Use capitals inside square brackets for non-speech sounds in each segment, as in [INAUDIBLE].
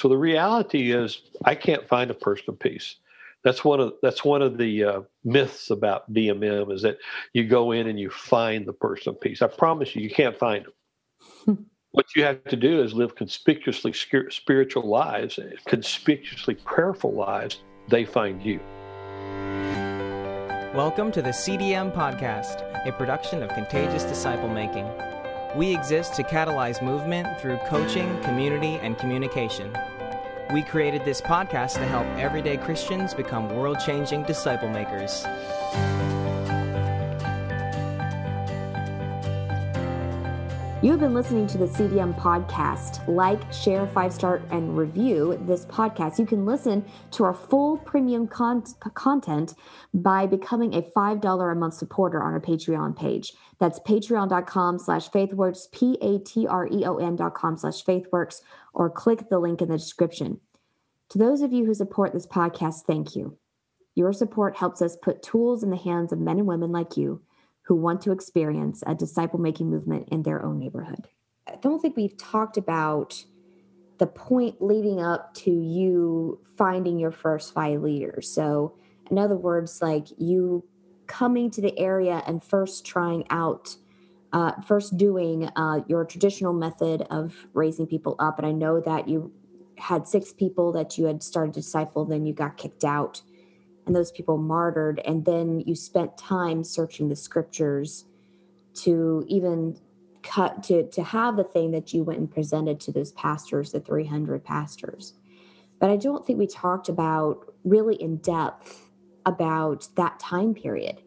So the reality is, I can't find a person of peace. That's one of that's one of the uh, myths about DMM is that you go in and you find the person of peace. I promise you, you can't find them. [LAUGHS] what you have to do is live conspicuously spiritual lives, conspicuously prayerful lives. They find you. Welcome to the CDM Podcast, a production of Contagious Disciple Making. We exist to catalyze movement through coaching, community, and communication. We created this podcast to help everyday Christians become world changing disciple makers. You have been listening to the CDM podcast. Like, share, five star, and review this podcast. You can listen to our full premium con- content by becoming a $5 a month supporter on our Patreon page. That's patreon.com slash faithworks, P A T R E O N dot com slash faithworks, or click the link in the description. To those of you who support this podcast, thank you. Your support helps us put tools in the hands of men and women like you who want to experience a disciple making movement in their own neighborhood. I don't think we've talked about the point leading up to you finding your first five leaders. So, in other words, like you coming to the area and first trying out, uh, first doing uh, your traditional method of raising people up. And I know that you had six people that you had started to disciple, then you got kicked out and those people martyred and then you spent time searching the scriptures to even cut to to have the thing that you went and presented to those pastors the 300 pastors. But i don't think we talked about really in depth about that time period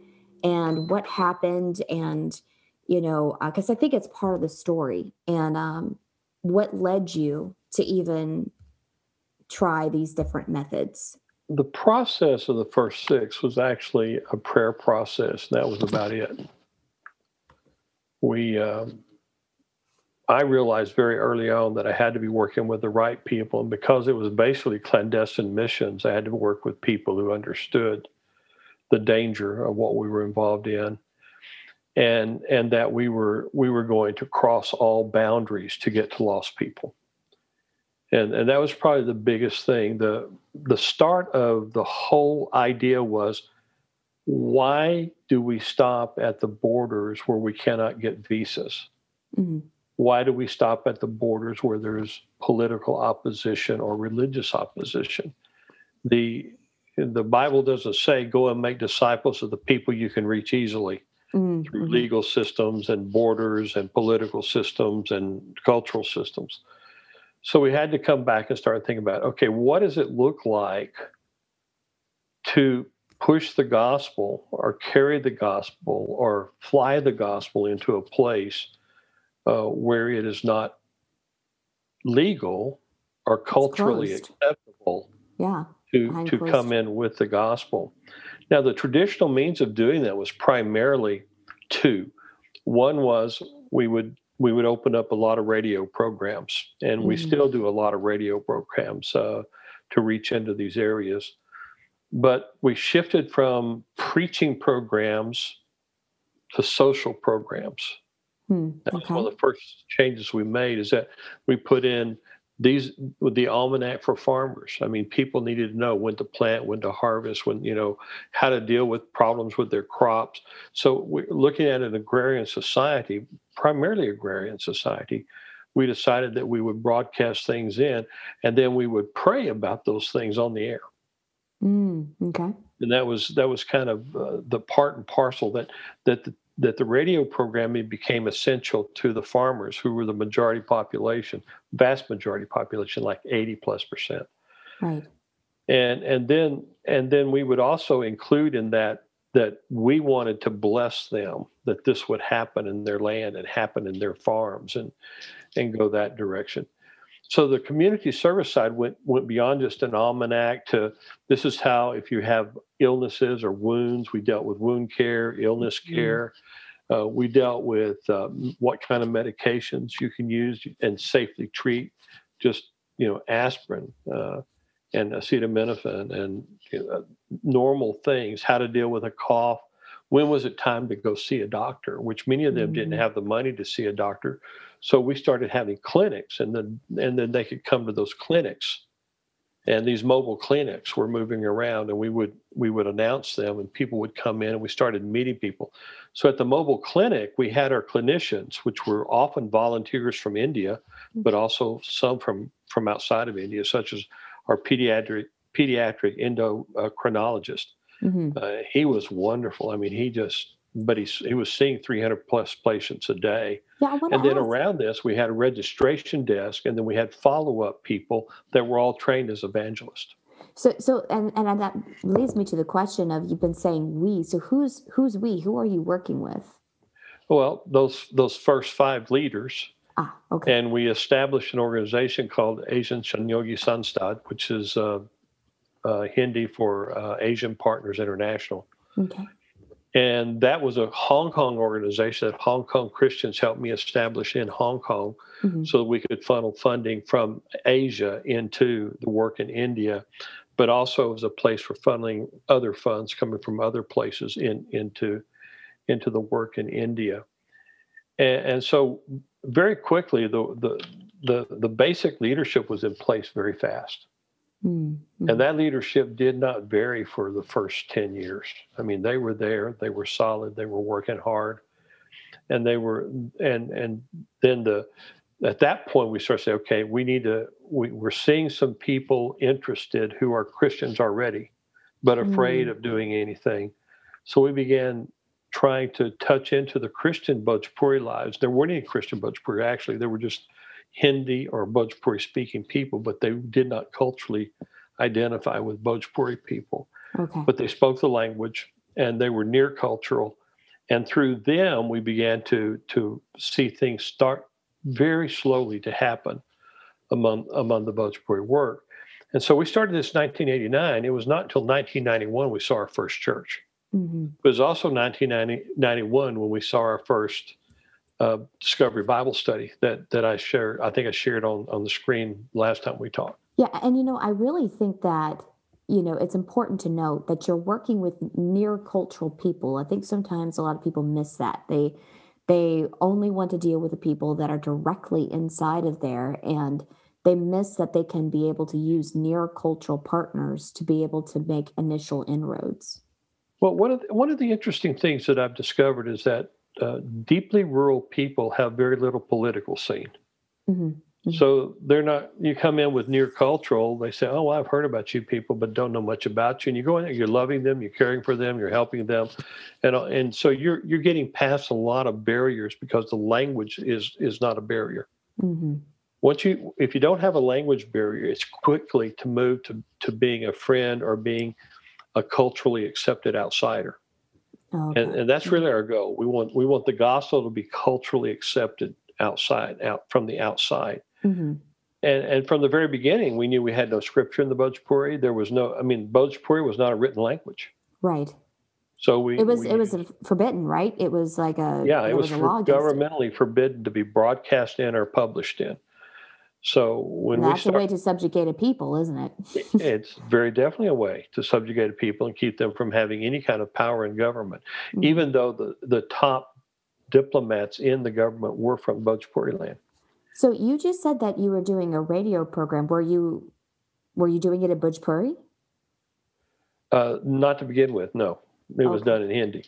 and what happened and you know because uh, i think it's part of the story and um, what led you to even try these different methods the process of the first six was actually a prayer process. That was about it. We, um, I realized very early on that I had to be working with the right people, and because it was basically clandestine missions, I had to work with people who understood the danger of what we were involved in, and and that we were we were going to cross all boundaries to get to lost people and and that was probably the biggest thing the the start of the whole idea was why do we stop at the borders where we cannot get visas mm-hmm. why do we stop at the borders where there's political opposition or religious opposition the the bible doesn't say go and make disciples of the people you can reach easily mm-hmm. through legal systems and borders and political systems and cultural systems so we had to come back and start thinking about okay, what does it look like to push the gospel or carry the gospel or fly the gospel into a place uh, where it is not legal or culturally acceptable yeah, to, to come in with the gospel. Now, the traditional means of doing that was primarily two. One was we would we would open up a lot of radio programs, and mm-hmm. we still do a lot of radio programs uh, to reach into these areas. But we shifted from preaching programs to social programs. Mm, okay. That's one of the first changes we made is that we put in these with the almanac for farmers i mean people needed to know when to plant when to harvest when you know how to deal with problems with their crops. So we're looking at an agrarian society primarily agrarian society we decided that we would broadcast things in and then we would pray about those things on the air. Mm, okay. And that was that was kind of uh, the part and parcel that that the, that the radio programming became essential to the farmers who were the majority population, vast majority population, like 80 plus percent. Right. And and then and then we would also include in that that we wanted to bless them, that this would happen in their land and happen in their farms and and go that direction. So the community service side went went beyond just an almanac to this is how if you have illnesses or wounds, we dealt with wound care, illness mm-hmm. care. Uh, we dealt with um, what kind of medications you can use and safely treat, just you know aspirin uh, and acetaminophen and you know, normal things. How to deal with a cough. When was it time to go see a doctor? Which many of them mm-hmm. didn't have the money to see a doctor So we started having clinics, and then and then they could come to those clinics, and these mobile clinics were moving around, and we would we would announce them, and people would come in, and we started meeting people. So at the mobile clinic, we had our clinicians, which were often volunteers from India, but also some from from outside of India, such as our pediatric pediatric endocrinologist. Mm-hmm. Uh, he was wonderful. I mean, he just but he, he was seeing 300 plus patients a day. Yeah, and then ask. around this, we had a registration desk, and then we had follow up people that were all trained as evangelists. So, so, and and that leads me to the question of you've been saying we. So, who's who's we? Who are you working with? Well, those those first five leaders. Ah, okay. And we established an organization called Asian Sahyogi Sanstad, which is uh, uh, Hindi for uh, Asian Partners International. Okay. And that was a Hong Kong organization that Hong Kong Christians helped me establish in Hong Kong mm-hmm. so that we could funnel funding from Asia into the work in India, but also as a place for funneling other funds coming from other places in, into, into the work in India. And, and so very quickly, the, the, the, the basic leadership was in place very fast. Mm-hmm. And that leadership did not vary for the first 10 years. I mean, they were there, they were solid, they were working hard. And they were, and, and then the, at that point we start to say, okay, we need to, we, we're seeing some people interested who are Christians already, but afraid mm-hmm. of doing anything. So we began trying to touch into the Christian Bhojpuri lives. There weren't any Christian Bhojpuri, actually. There were just Hindi or Bhojpuri speaking people, but they did not culturally identify with Bhojpuri people. Okay. But they spoke the language and they were near cultural. And through them, we began to, to see things start very slowly to happen among, among the Bhojpuri work. And so we started this 1989. It was not until 1991 we saw our first church. Mm-hmm. It was also 1991 when we saw our first uh, Discovery Bible study that that I shared. I think I shared on on the screen last time we talked. Yeah, and you know, I really think that you know it's important to note that you're working with near cultural people. I think sometimes a lot of people miss that they they only want to deal with the people that are directly inside of there and they miss that they can be able to use near cultural partners to be able to make initial inroads. Well, one of the, one of the interesting things that I've discovered is that uh, deeply rural people have very little political scene. Mm-hmm. Mm-hmm. So they're not. You come in with near cultural. They say, "Oh, I've heard about you people, but don't know much about you." And you go in there, you're loving them, you're caring for them, you're helping them, and and so you're you're getting past a lot of barriers because the language is is not a barrier. Mm-hmm. Once you, if you don't have a language barrier, it's quickly to move to to being a friend or being a culturally accepted outsider. Okay. And, and that's really our goal. We want we want the gospel to be culturally accepted outside, out from the outside. Mm-hmm. And and from the very beginning, we knew we had no scripture in the Bhojpuri. There was no. I mean, Bhojpuri was not a written language. Right. So we it was we, it was forbidden, right? It was like a yeah. It was, was for, governmentally forbidden to be broadcast in or published in. So when that's we start, a way to subjugate a people, isn't it? it's very definitely a way to subjugate a people and keep them from having any kind of power in government, mm-hmm. even though the, the top diplomats in the government were from Bhojpuri land. So you just said that you were doing a radio program. Were you were you doing it at Bhojpuri? Uh, not to begin with, no. It okay. was done in Hindi.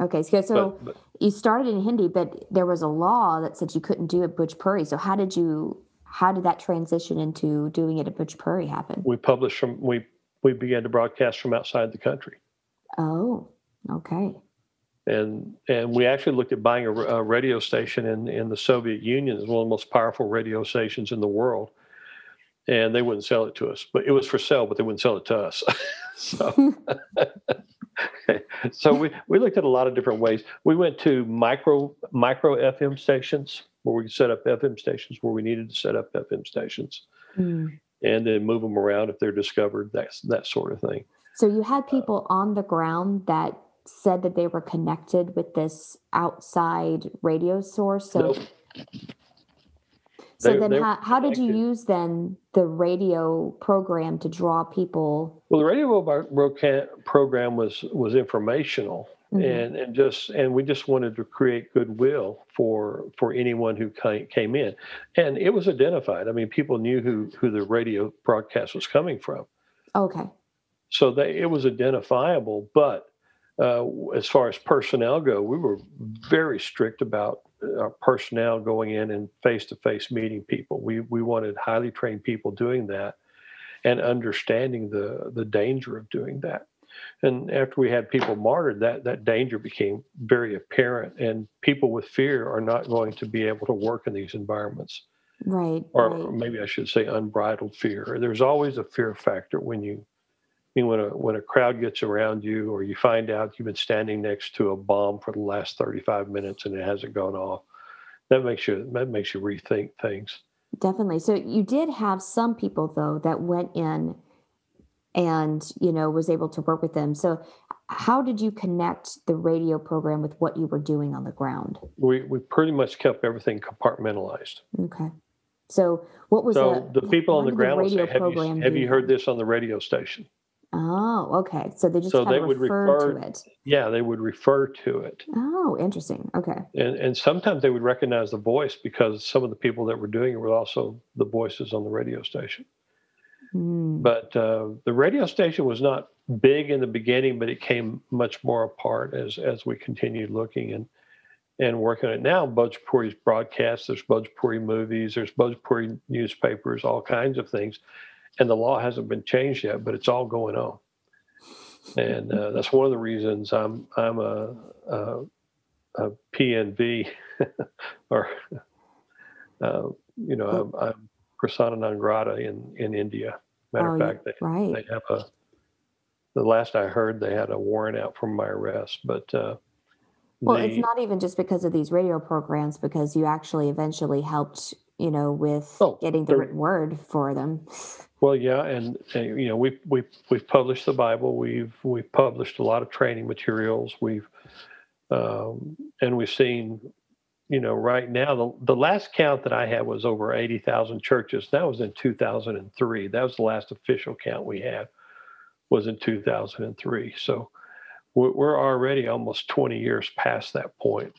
Okay, so, so but, but, you started in Hindi, but there was a law that said you couldn't do it Bhojpuri. So how did you how did that transition into doing it at Bhojpuri happen? We published from we we began to broadcast from outside the country. Oh, okay. And and we actually looked at buying a, a radio station in in the Soviet Union. It's one of the most powerful radio stations in the world, and they wouldn't sell it to us. But it was for sale, but they wouldn't sell it to us. [LAUGHS] so. [LAUGHS] so we, we looked at a lot of different ways. We went to micro micro FM stations where we set up FM stations where we needed to set up FM stations, mm. and then move them around if they're discovered. That's that sort of thing. So you had people uh, on the ground that said that they were connected with this outside radio source. So, nope. so they, then, how, how did you use then the radio program to draw people? Well, the radio program was was informational mm-hmm. and and just and we just wanted to create goodwill for for anyone who came in, and it was identified. I mean, people knew who who the radio broadcast was coming from. Okay. So they, it was identifiable, but uh, as far as personnel go, we were very strict about our personnel going in and face to face meeting people. We we wanted highly trained people doing that and understanding the the danger of doing that. And after we had people martyred, that that danger became very apparent, and people with fear are not going to be able to work in these environments. Right. Or right. maybe I should say unbridled fear. There's always a fear factor when you I mean, when a when a crowd gets around you, or you find out you've been standing next to a bomb for the last 35 minutes and it hasn't gone off, that makes you that makes you rethink things. Definitely. So you did have some people though that went in and you know was able to work with them. So how did you connect the radio program with what you were doing on the ground? We we pretty much kept everything compartmentalized. Okay. So what was so the, the people on the ground would say, "Have you have you heard this on the radio station?" Oh, okay. So they just so they would refer, to it. Yeah, they would refer to it. Oh, interesting. Okay. And and sometimes they would recognize the voice because some of the people that were doing it were also the voices on the radio station. Mm. But uh, the radio station was not big in the beginning, but it came much more apart as as we continued looking and and working on it. Now, Bhojpuri's broadcasts, there's Bhojpuri movies, there's Bhojpuri newspapers, all kinds of things and the law hasn't been changed yet, but it's all going on. And uh, that's one of the reasons I'm I'm a, a, a PNG [LAUGHS] or uh, you know I'm, I'm, persona non grata in in India. Matter oh, of fact, they, right. they have a. The last I heard, they had a warrant out for my arrest, but. Uh, well, the, it's not even just because of these radio programs, because you actually eventually helped, you know, with oh, getting the written word for them. Well, yeah, and, and you know we've we've we've published the Bible. We've we've published a lot of training materials. We've um, and we've seen, you know, right now the the last count that I had was over eighty thousand churches. That was in two thousand and three. That was the last official count we had was in two thousand and three. So we're already almost twenty years past that point. point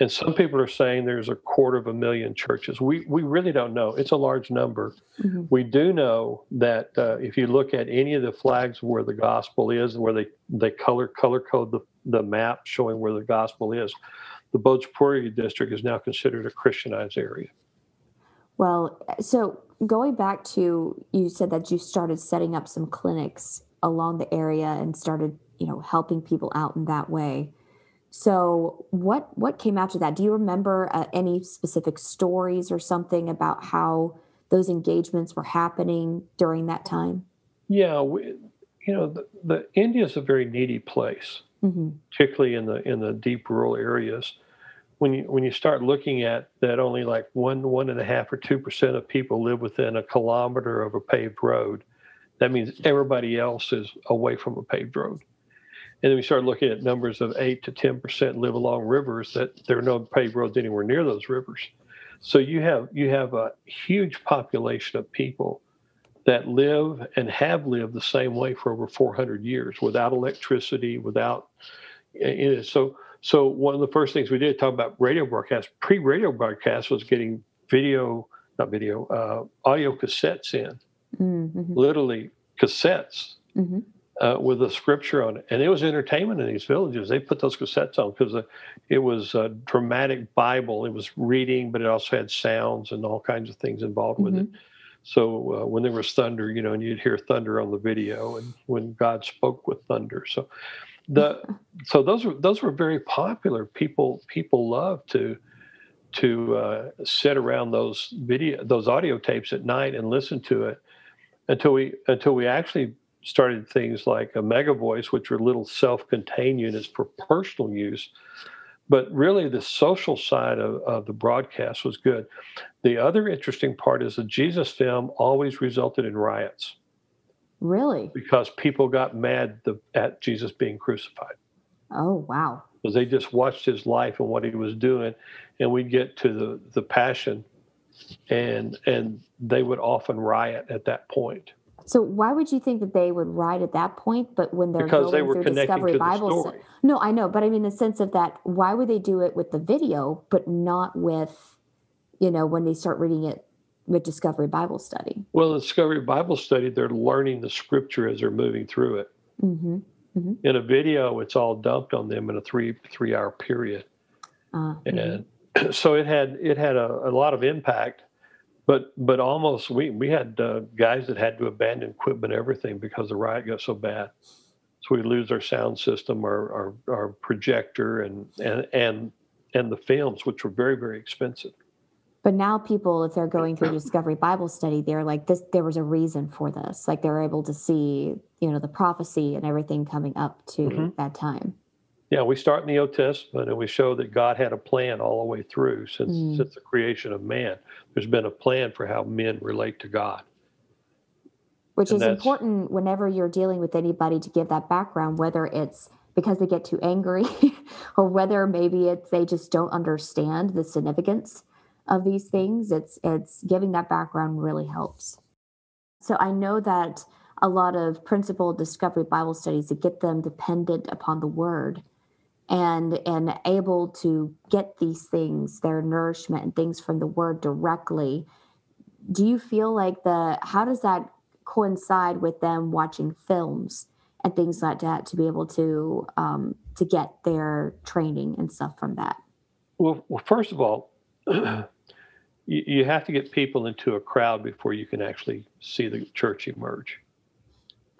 and some people are saying there's a quarter of a million churches. We we really don't know. It's a large number. Mm-hmm. We do know that uh, if you look at any of the flags where the gospel is, where they they color color code the the map showing where the gospel is, the Bhojpuri district is now considered a Christianized area. Well, so going back to you said that you started setting up some clinics along the area and started you know helping people out in that way so what what came after that? Do you remember uh, any specific stories or something about how those engagements were happening during that time? Yeah, we, you know, the, the India is a very needy place, mm-hmm. particularly in the in the deep rural areas. When you when you start looking at that, only like one one and a half or two percent of people live within a kilometer of a paved road. That means everybody else is away from a paved road. And then we started looking at numbers of 8 to 10% live along rivers that there are no paved roads anywhere near those rivers. So you have you have a huge population of people that live and have lived the same way for over 400 years without electricity, without you know, so so one of the first things we did talk about radio broadcast. Pre-radio broadcast was getting video, not video, uh, audio cassettes in, mm-hmm. literally cassettes. Mm-hmm uh, with a scripture on it. And it was entertainment in these villages. They put those cassettes on because uh, it was a dramatic Bible. It was reading, but it also had sounds and all kinds of things involved with mm-hmm. it. So uh, when there was thunder, you know, and you'd hear thunder on the video, and when God spoke with thunder. So the so those were those were very popular. People people love to to uh, sit around those video those audio tapes at night and listen to it until we until we actually started things like a MegaVoice, which were little self-contained units for personal use. But really, the social side of, of the broadcast was good. The other interesting part is the Jesus film always resulted in riots. Really? Because people got mad the, at Jesus being crucified. Oh, wow. Because they just watched his life and what he was doing. And we'd get to the, the passion, and, and they would often riot at that point. So why would you think that they would write at that point? But when they're because going they were through Discovery the Bible, story. no, I know, but I mean the sense of that. Why would they do it with the video, but not with, you know, when they start reading it with Discovery Bible Study? Well, in Discovery Bible Study, they're learning the scripture as they're moving through it. Mm-hmm. In a video, it's all dumped on them in a three three hour period, Uh, mhm. and [CLEARS THROAT] so it had it had a, a lot of impact. But but almost we we had uh, guys that had to abandon equipment, everything because the riot got so bad. So we lose our sound system, our our, our projector, and and and and the films, which were very very expensive. But now people, if they're going through [CLEARS THROAT] Discovery Bible Study, they're like this. There was a reason for this. Like they're able to see, you know, the prophecy and everything coming up to Mhm. that time. Yeah, we start in the Old Testament and we show that God had a plan all the way through since Mm. since the creation of man. There's been a plan for how men relate to God. which And is important whenever you're dealing with anybody to give that background whether it's because they get too angry [LAUGHS] or whether maybe it's they just don't understand the significance of these things it's it's giving that background really helps so i know that a lot of principal discovery bible studies to get them dependent upon the word and and able to get these things their nourishment and things from the word directly do you feel like the how does that coincide with them watching films and things like that to be able to um, to get their training and stuff from that Well, well first of all, [CLEARS THROAT] you, you have to get people into a crowd before you can actually see the church emerge.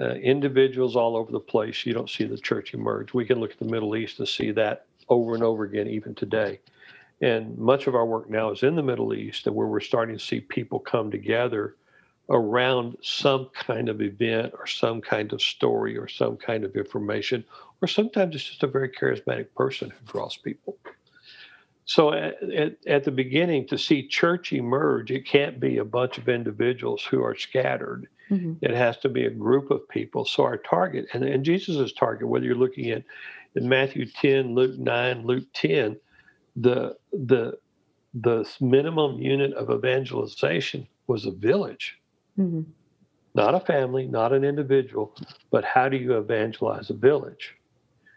Uh, individuals all over the place, you don't see the church emerge. We can look at the Middle East and see that over and over again, even today. And much of our work now is in the Middle East, and where we're starting to see people come together around some kind of event or some kind of story or some kind of information, or sometimes it's just a very charismatic person who draws people. So at, at, at, the beginning, to see church emerge, it can't be a bunch of individuals who are scattered. mm-hmm. It has to be a group of people. So our target, and, and Jesus' target, whether you're looking at in Matthew 10, Luke 9, Luke 10, the the the minimum unit of evangelization was a village, Mm-hmm. not a family, not an individual, but how do you evangelize a village?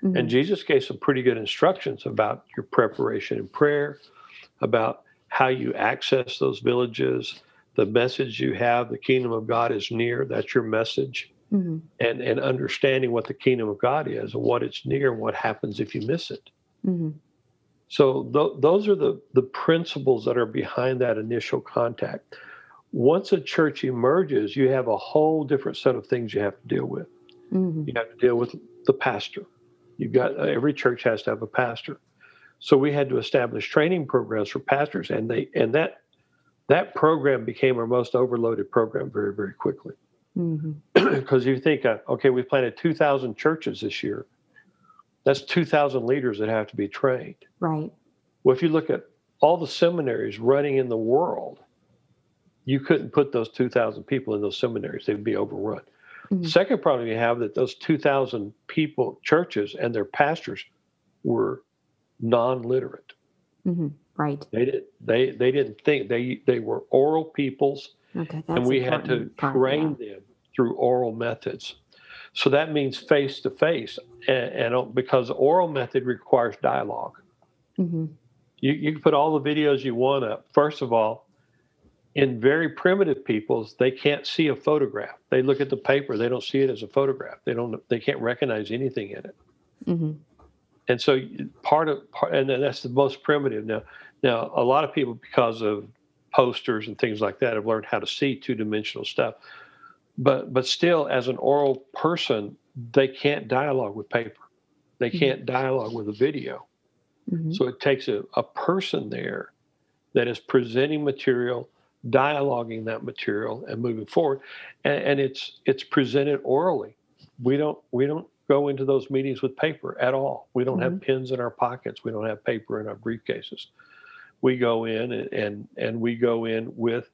Mm-hmm. And Jesus gave some pretty good instructions about your preparation and prayer, about how you access those villages, the message you have, the kingdom of God is near, that's your message, mm-hmm. and, and understanding what the kingdom of God is and what it's near and what happens if you miss it. Mm-hmm. So th- those are the, the principles that are behind that initial contact. Once a church emerges, you have a whole different set of things you have to deal with. Mm-hmm. You have to deal with the pastor. You've got every church has to have a pastor. So we had to establish training programs for pastors, and they and that that program became our most overloaded program very very quickly. Mm-hmm. [CLEARS THROAT] Because you think, uh, okay, we've planted two thousand churches this year. That's two thousand leaders that have to be trained. Right. Well, if you look at all the seminaries running in the world, you couldn't put those two thousand people in those seminaries; they'd be overrun. Mhm. Second problem you have that those 2,000 people, churches and their pastors were non-literate. Mm-hmm. Right. They didn't they they didn't think they they were oral peoples Okay. That's and we had to train them through oral methods. So that means face to face and, and because oral method requires dialogue. Mm-hmm. You you can put all the videos you want up. First of all, in very primitive peoples, they can't see a photograph. They look at the paper, they don't see it as a photograph. They don't they can't recognize anything in it. Mm-hmm. And so part of part, and that's the most primitive. Now, now a lot of people because of posters and things like that have learned how to see two dimensional stuff. But but still, as an oral person, they can't dialogue with paper. They Mhm. can't dialogue with a video. Mm-hmm. So it takes a, a person there that is presenting material, dialoguing that material, and moving forward. And, and it's it's presented orally. We don't we don't go into those meetings with paper at all. We don't have mm-hmm. pens in our pockets. We don't have paper in our briefcases. We go in and, and and we go in with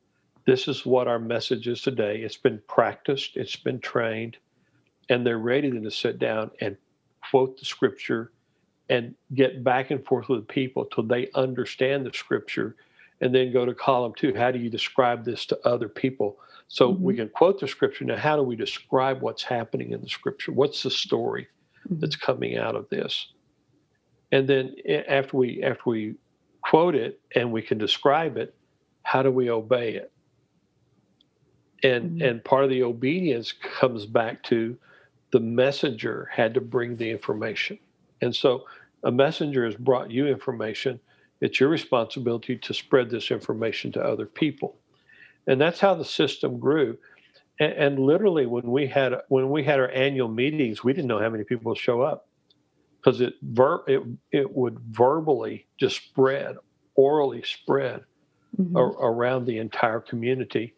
this is what our message is today. It's been practiced, it's been trained, and they're ready to sit down and quote the scripture and get back and forth with people till they understand the scripture and then go to column two how do you describe this to other people So Mhm. we can quote the scripture. Now, how do we describe what's happening in the scripture? What's the story Mhm. that's coming out of this? And then after we after we quote it and we can describe it, how do we obey it? And Mhm. and part of the obedience comes back to the messenger had to bring the information. And so a messenger has brought you information. It's your responsibility to spread this information to other people. And that's how the system grew. And, and literally when we had when we had our annual meetings, we didn't know how many people would show up because it ver- it it would verbally just spread, orally spread Mhm. a- around the entire community.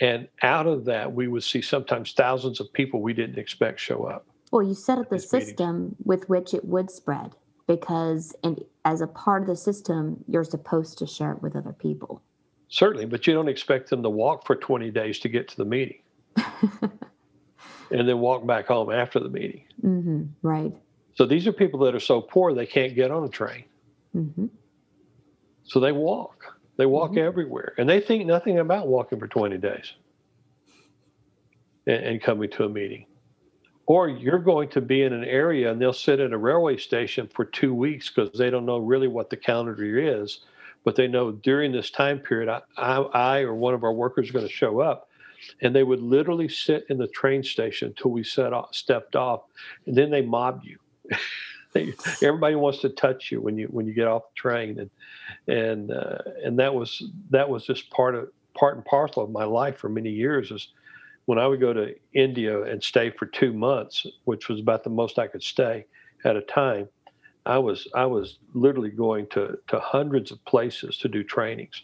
And out of that, we would see sometimes thousands of people we didn't expect show up. Well, you set up the these meetings. system with which it would spread because, and as a part of the system, you're supposed to share it with other people. Certainly, but you don't expect them to walk for 20 days to get to the meeting [LAUGHS] and then walk back home after the meeting. hmm Right. So these are people that are so poor they can't get on a train. hmm So they walk. They walk Mhm. everywhere. And they think nothing about walking for 20 days and, and coming to a meeting. Or you're going to be in an area and they'll sit in a railway station for two weeks because they don't know really what the calendar is. But they know during this time period, I, I, I or one of our workers are going to show up. And they would literally sit in the train station until we set off, stepped off. And then they mob you. [LAUGHS] Everybody wants to touch you when you when you get off the train and and uh, and that was that was just part of part and parcel of my life for many years is when I would go to India and stay for two months, which was about the most I could stay at a time. I was I was literally going to to hundreds of places to do trainings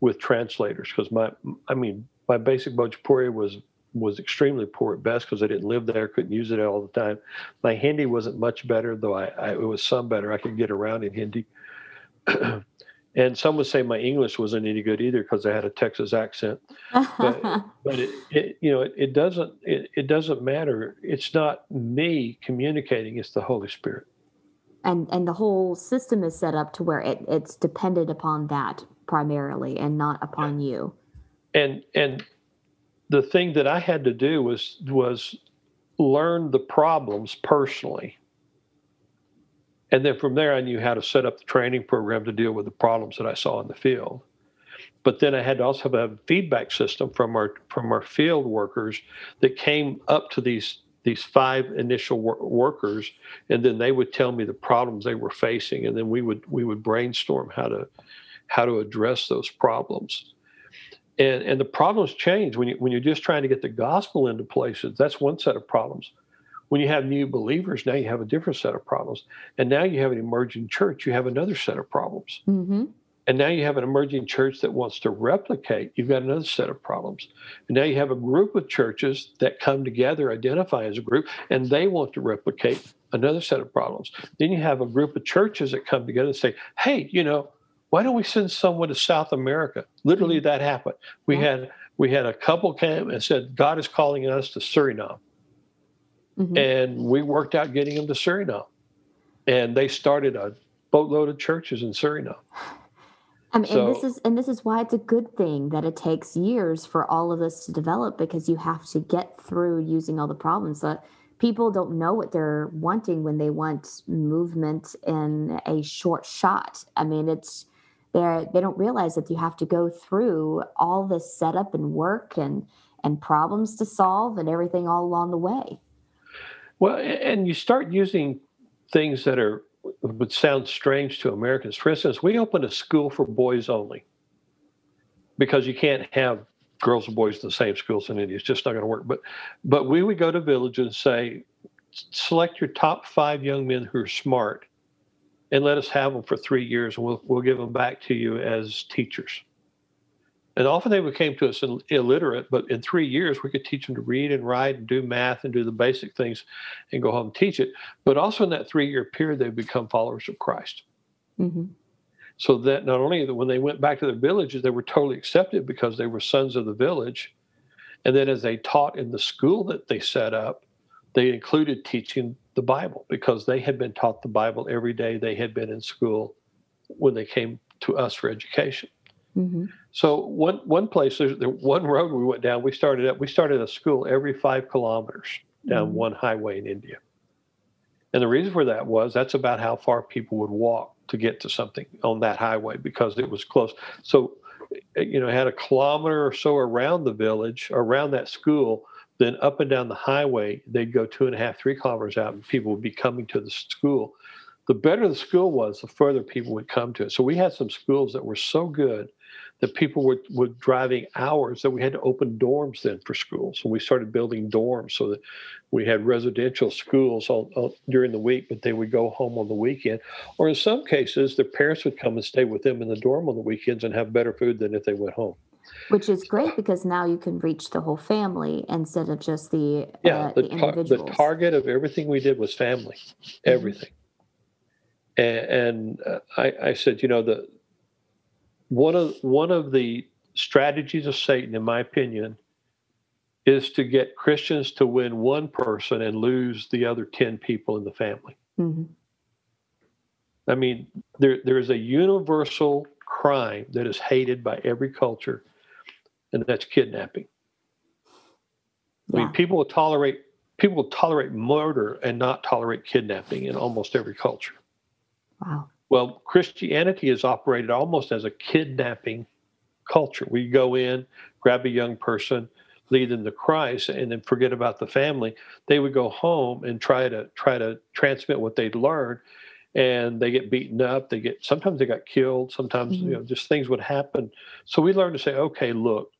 with translators because my I mean my basic Bhojpuri was was extremely poor at best because I didn't live there, couldn't use it all the time. My Hindi wasn't much better, though I, I it was some better. I could get around in Hindi. [CLEARS THROAT] and some would say my English wasn't any good either because I had a Texas accent. But, [LAUGHS] but it, it you know it, it doesn't it, it doesn't matter. It's not me communicating; it's the Holy Spirit. and and the whole system is set up to where it, it's dependent upon that primarily and not upon you. and and the thing that I had to do was was learn the problems personally. And then from there I knew how to set up the training program to deal with the problems that I saw in the field. But then I had to also have a feedback system from our from our field workers that came up to these these five initial wor- workers and then they would tell me the problems they were facing and then we would we would brainstorm how to how to address those problems. And and the problems change when you when you're just trying to get the gospel into places. That's one set of problems when you have new believers now you have a different set of problems. And now you have an emerging church you have another set of problems. Hmm and now you have an emerging church that wants to replicate you've got another set of problems. And now you have a group of churches that come together identify as a group and they want to replicate another set of problems. Then you have a group of churches that come together and say hey you know why don't we send someone to south america? Literally that happened. We Yeah. had we had a couple came and said god is calling us to suriname hmm and we worked out getting them to suriname and they started a boatload of churches in suriname I [SIGHS] mean, and this is and this is why it's a good thing that it takes years for all of this to develop because you have to get through using all the problems that people don't know what they're wanting when they want movement in a short shot. I mean, it's they they don't realize that you have to go through all this setup and work and and problems to solve and everything all along the way. Well, and you start using things that are would sound strange to Americans. For instance, we opened a school for boys only because you can't have girls and boys in the same schools in India. It's just not going to work. But but we would go to villages and say, select your top five young men who are smart, and let us have them for three years, and we'll we'll give them back to you as teachers. And often they would came to us illiterate, but in three years we could teach them to read and write and do math and do the basic things and go home and teach it. But also in that three year period, they become followers of Christ. hmm So that not only that when they went back to their villages, they were totally accepted because they were sons of the village. And then as they taught in the school that they set up, they included teaching the Bible because they had been taught the Bible every day they had been in school when they came to us for education. Mm-hmm. So one one place, there's there, one road we went down. We started up. We started a school every five kilometers down Mhm. one highway in India, and the reason for that was that's about how far people would walk to get to something on that highway because it was close. So, eh, you know, had a kilometer or so around the village, around that school. Then up and down the highway, they'd go two and a half, three kilometers out, and people would be coming to the school. The better the school was, the further people would come to it. So we had some schools that were so good that people were, were driving hours that we had to open dorms then for schools. And we started building dorms so that we had residential schools all, all, during the week, but they would go home on the weekend. Or in some cases, their parents would come and stay with them in the dorm on the weekends and have better food than if they went home. Which is great because now you can reach the whole family instead of just the Yeah, uh, the, the tar- the target of everything we did was family, everything. And, and uh, I, I said, you know, the one of one of the strategies of Satan, in my opinion, is to get Christians to win one person and lose the other ten people in the family. Mhm. I mean, there there is a universal crime that is hated by every culture, and that's kidnapping. I mean, people will tolerate people will tolerate murder and not tolerate kidnapping in almost every culture. Wow. Well, Christianity is operated almost as a kidnapping culture. We go in, grab a young person, lead them to Christ, and then forget about the family. They would go home and try to try to transmit what they'd learned, and they get beaten up. They get sometimes they got killed. Sometimes Mhm. you know just things would happen. So we learned to say, okay, look,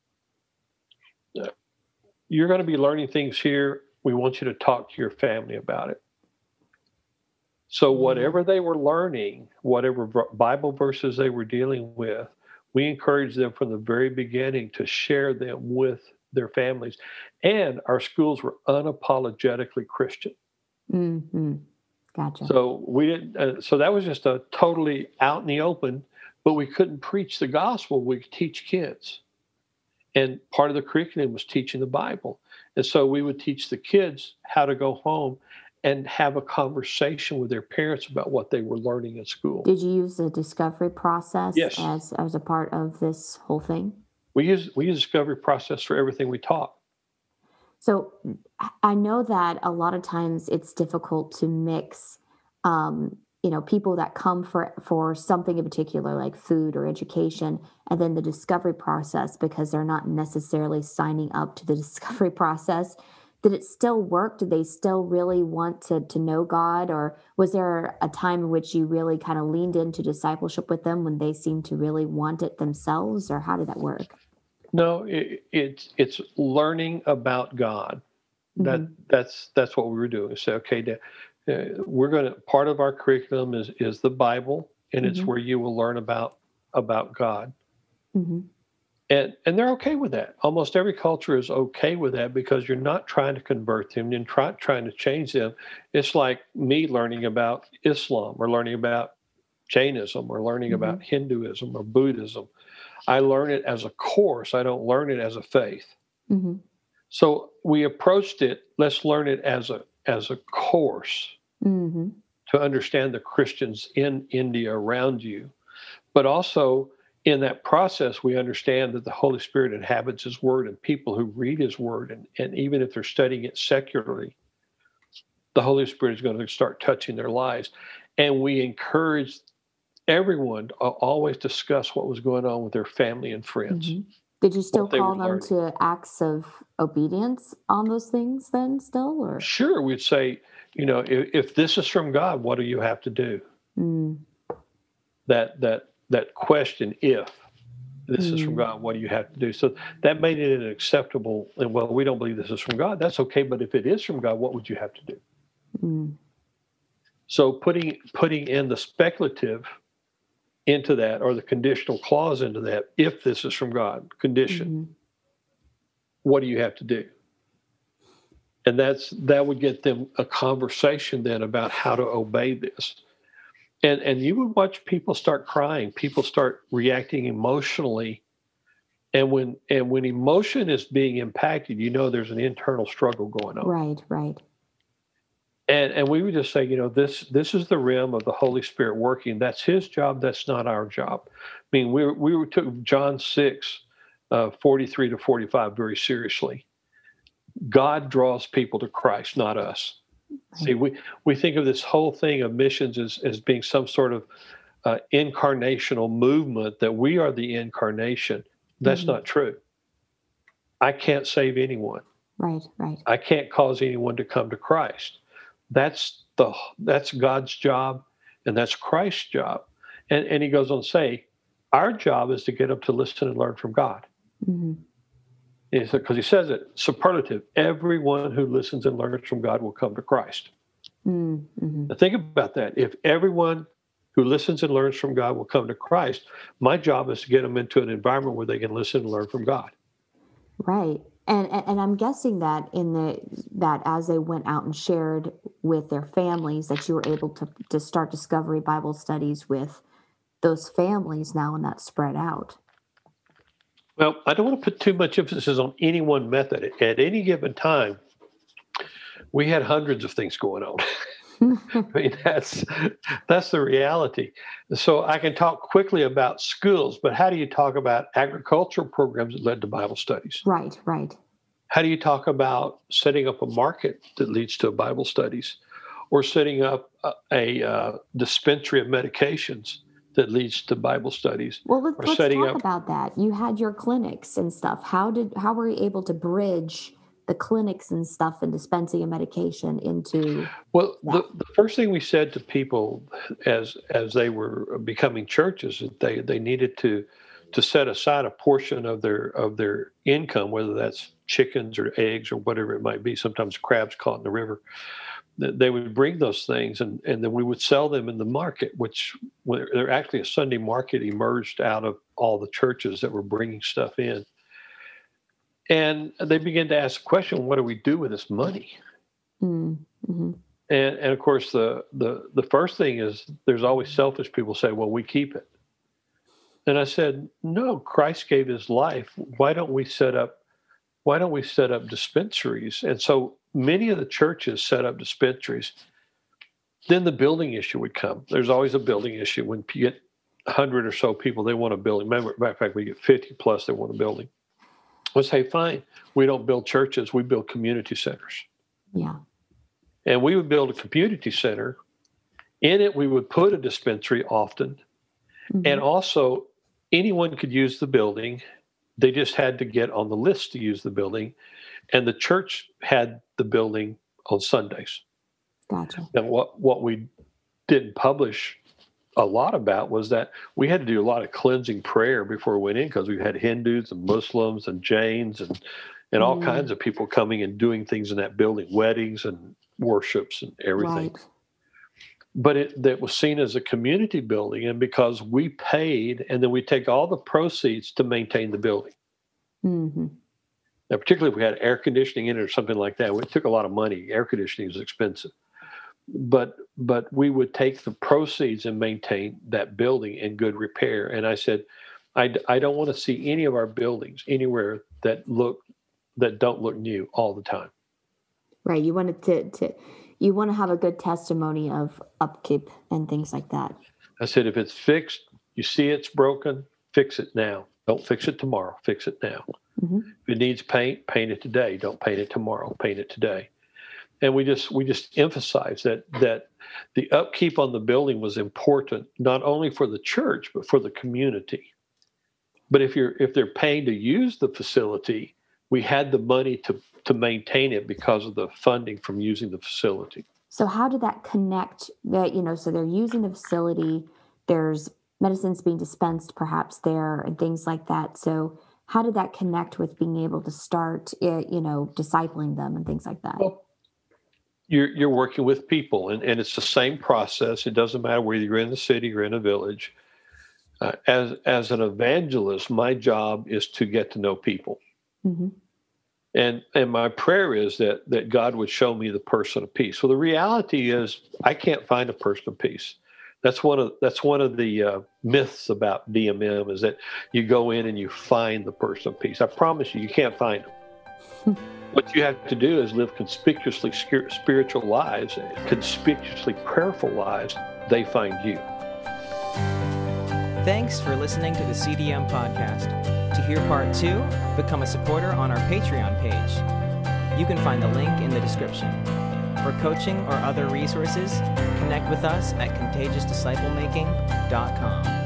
uh, you're going to be learning things here. We want you to talk to your family about it. So, Mhm. whatever they were learning, whatever Bible verses they were dealing with, we encouraged them from the very beginning to share them with their families. And our schools were unapologetically Christian. hmm Gotcha. So we didn't. Uh, so that was just a totally out in the open. But we couldn't preach the gospel. We could teach kids, and part of the curriculum was teaching the Bible. And so we would teach the kids how to go home and have a conversation with their parents about what they were learning in school. Did you use the discovery process Yes. as as a part of this whole thing? We use we use discovery process for everything we taught. So I- I know that a lot of times it's difficult to mix, um, you know, people that come for for something in particular, like food or education, and then the discovery process because they're not necessarily signing up to the [LAUGHS] discovery process. Did it still work? Did they still really want to to know God, or was there a time in which you really kind of leaned into discipleship with them when they seemed to really want it themselves, or how did that work? No, it, it's it's learning about God. That Mhm. that's that's what we were doing. Say, okay, da- uh, we're going to part of our curriculum is is the Bible, and it's Mhm. where you will learn about about God. Mhm. And and they're okay with that. Almost every culture is okay with that because you're not trying to convert them, you're not trying to change them. It's like me learning about Islam or learning about Jainism or learning Mhm. about Hinduism or Buddhism. I learn it as a course. I don't learn it as a faith. Mhm. So we approached it. Let's learn it as a as a course Mhm. to understand the Christians in India around you, but also in that process we understand that the Holy Spirit inhabits His Word, and people who read His Word, and, and even if they're studying it secularly, the Holy Spirit is going to start touching their lives, and we encourage everyone to always discuss what was going on with their family and friends. Mhm. Did you still call them to acts of obedience on those things then still or Sure, we'd say, you know, if, if this is from God, what do you have to do? Mm, That that that question, if this is from Mm. God, what do you have to do? So that made it an acceptable. And well, we don't believe this is from God. That's okay, but if it is from God, what would you have to do? mm, So putting putting in the speculative into that or the conditional clause into that, if this is from God, condition, mhm. what do you have to do? And that's that would get them a conversation then about how to obey this. And and you would watch people start crying, people start reacting emotionally. And when and when emotion is being impacted, you know there's an internal struggle going on. right right And and we would just say, you know, this this is the rim of the Holy Spirit working. That's His job. That's not our job. I mean, we we took John six, uh, forty three to forty five very seriously. God draws people to Christ, not us. See, we, we think of this whole thing of missions as, as being some sort of uh, incarnational movement that we are the incarnation. That's mm-hmm. not true. I can't save anyone. Right, right. I can't cause anyone to come to Christ. That's the that's God's job, and that's Christ's job. And and he goes on to say, our job is to get up to listen and learn from God. Mm-hmm because he says it superlative. Everyone who listens and learns from god will come to christ. Mm-hmm. now think about that. If everyone who listens and learns from god will come to christ my job is to get them into an environment where they can listen and learn from god. Right. And, and and i'm guessing that in the that as they went out and shared with their families that you were able to to start discovery bible studies with those families now and that spread out well, I don't want to put too much emphasis on any one method. At any given time, we had hundreds of things going on. [LAUGHS] I mean, that's that's the reality. So I can talk quickly about schools, but how do you talk about agricultural programs that led to Bible studies? Right, right. How do you talk about setting up a market that leads to Bible studies, or setting up a, a uh, dispensary of medications that leads to Bible studies. Well, let's, let's talk up, about that. You had your clinics and stuff. How did how were you able to bridge the clinics and stuff and dispensing of medication into? Well, the, the, first thing we said to people as as they were becoming churches that they they needed to to set aside a portion of their of their income, whether that's chickens or eggs or whatever it might be. Sometimes crabs caught in the river they would bring those things and, and then we would sell them in the market, which they're actually a Sunday market emerged out of all the churches that were bringing stuff in. And they began to ask the question, what do we do with this money? Mm-hmm. And, and of course, the, the, the first thing is there's always selfish people say, well, we keep it. And I said, no, Christ gave his life. Why don't we set up, why don't we set up dispensaries? And so many of the churches set up dispensaries. Then the building issue would come. There's always a building issue when you get 100 or so people, they want a building. Matter of fact, we get 50 plus, they want a building. Let's say, fine, we don't build churches, we build community centers. Yeah. And we would build a community center. In it, we would put a dispensary often. Mm-hmm. And also, anyone could use the building. They just had to get on the list to use the building. And the church had the building on Sundays. Gotcha. And what, what we didn't publish a lot about was that we had to do a lot of cleansing prayer before we went in because we had Hindus and Muslims and Jains and and all mm. kinds of people coming and doing things in that building, weddings and worships and everything. Right. But it that was seen as a community building, and because we paid, and then we take all the proceeds to maintain the building. Mm-hmm. Now, particularly if we had air conditioning in it or something like that, it took a lot of money. Air conditioning is expensive, but but we would take the proceeds and maintain that building in good repair. And I said, I, I don't want to see any of our buildings anywhere that look that don't look new all the time. Right. You wanted to to you want to have a good testimony of upkeep and things like that. I said, if it's fixed, you see it's broken, fix it now. Don't fix it tomorrow. Fix it now. Mm-hmm. If it needs paint, paint it today. Don't paint it tomorrow. Paint it today. And we just we just emphasize that that the upkeep on the building was important not only for the church but for the community. But if you're if they're paying to use the facility, we had the money to to maintain it because of the funding from using the facility. So how did that connect? That you know, so they're using the facility. There's medicines being dispensed perhaps there and things like that. So how did that connect with being able to start eh, you know discipling them and things like that? Well, you're you're working with people and, and it's the same process. It doesn't matter whether you're in the city or in a village. Uh, as as an evangelist my job is to get to know people. Mm-hmm. and and my prayer is that that god would show me the person of peace. So the reality is i can't find a person of peace that's one of that's one of the uh, myths about DMM is that you go in and you find the person of peace. I promise you, you can't find them. [LAUGHS] what you have to do is live conspicuously spiritual lives, conspicuously prayerful lives. They find you. Thanks for listening to the CDM podcast. To hear part two, become a supporter on our Patreon page. You can find the link in the description. For coaching or other resources, connect with us at contagiousdisciplemaking.com.